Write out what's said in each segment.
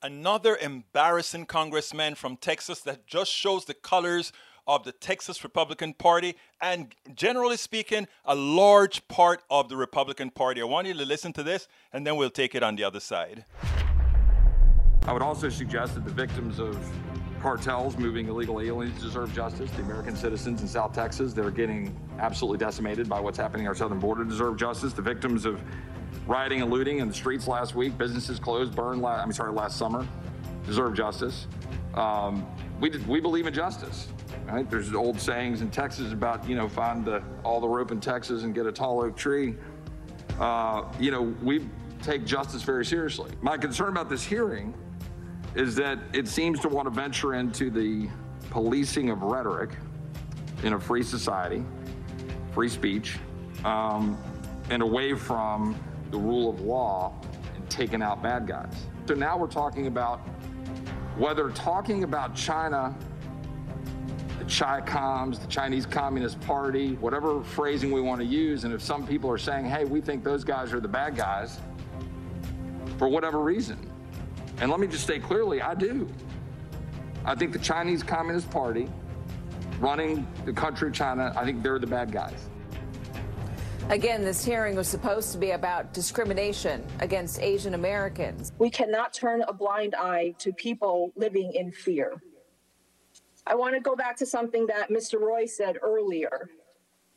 Another embarrassing congressman from Texas that just shows the colors of the Texas Republican Party and, generally speaking, a large part of the Republican Party. I want you to listen to this and then we'll take it on the other side. I would also suggest that the victims of cartels moving illegal aliens deserve justice. The American citizens in South Texas, they're getting absolutely decimated by what's happening at our southern border, deserve justice. The victims of rioting and looting in the streets last week, businesses closed, burned, last, I mean, sorry, last summer, deserve justice. Um, we, we believe in justice. Right? There's old sayings in Texas about, you know, find the, all the rope in Texas and get a tall oak tree. Uh, you know, we take justice very seriously. My concern about this hearing is that it seems to want to venture into the policing of rhetoric in a free society, free speech, um, and away from the rule of law and taking out bad guys. So now we're talking about whether talking about China, the Chi-Coms, the Chinese Communist Party, whatever phrasing we want to use, and if some people are saying, hey, we think those guys are the bad guys, for whatever reason. And let me just say clearly, I do. I think the Chinese Communist Party running the country of China, I think they're the bad guys. Again, this hearing was supposed to be about discrimination against Asian Americans. We cannot turn a blind eye to people living in fear. I want to go back to something that Mr. Roy said earlier.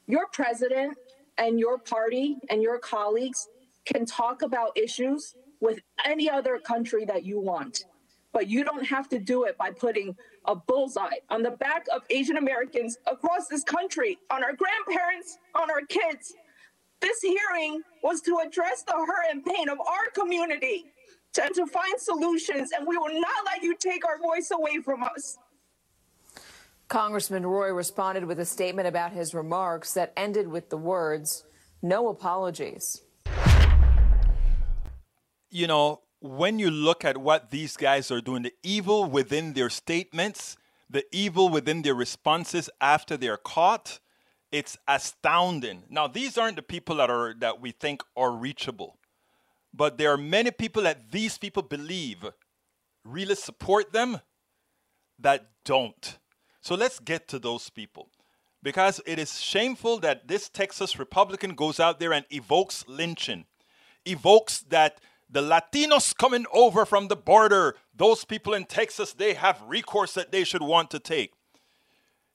Your president and your party and your colleagues can talk about issues with any other country that you want, but you don't have to do it by putting a bullseye on the back of Asian Americans across this country, on our grandparents, on our kids, this hearing was to address the hurt and pain of our community and to find solutions, and we will not let you take our voice away from us. Congressman Roy responded with a statement about his remarks that ended with the words, no apologies. You know, when you look at what these guys are doing, the evil within their statements, the evil within their responses after they're caught, it's astounding. Now, these aren't the people that are that we think are reachable, but there are many people that these people believe really support them that don't. So let's get to those people. Because it is shameful that this Texas Republican goes out there and evokes lynching, evokes that the Latinos coming over from the border, those people in Texas, they have recourse that they should want to take.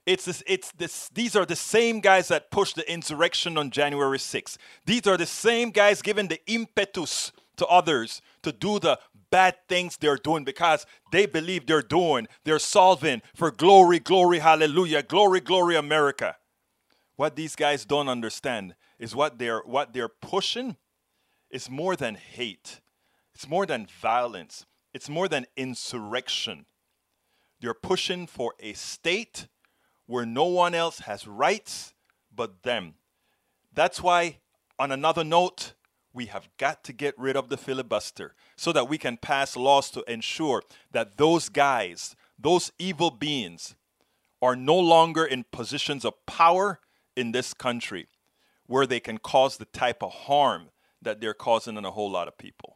It's this, it's this, these are the same guys that pushed the insurrection on January 6th. These are the same guys giving the impetus to others to do the bad things they're doing because they believe they're doing, they're solving for glory, glory, hallelujah, glory, glory, America. What these guys don't understand is what they're what they're pushing is more than hate. It's more than violence. It's more than insurrection. They're pushing for a state where no one else has rights but them. That's why, on another note, we have got to get rid of the filibuster so that we can pass laws to ensure that those guys, those evil beings, are no longer in positions of power in this country where they can cause the type of harm that they're causing in a whole lot of people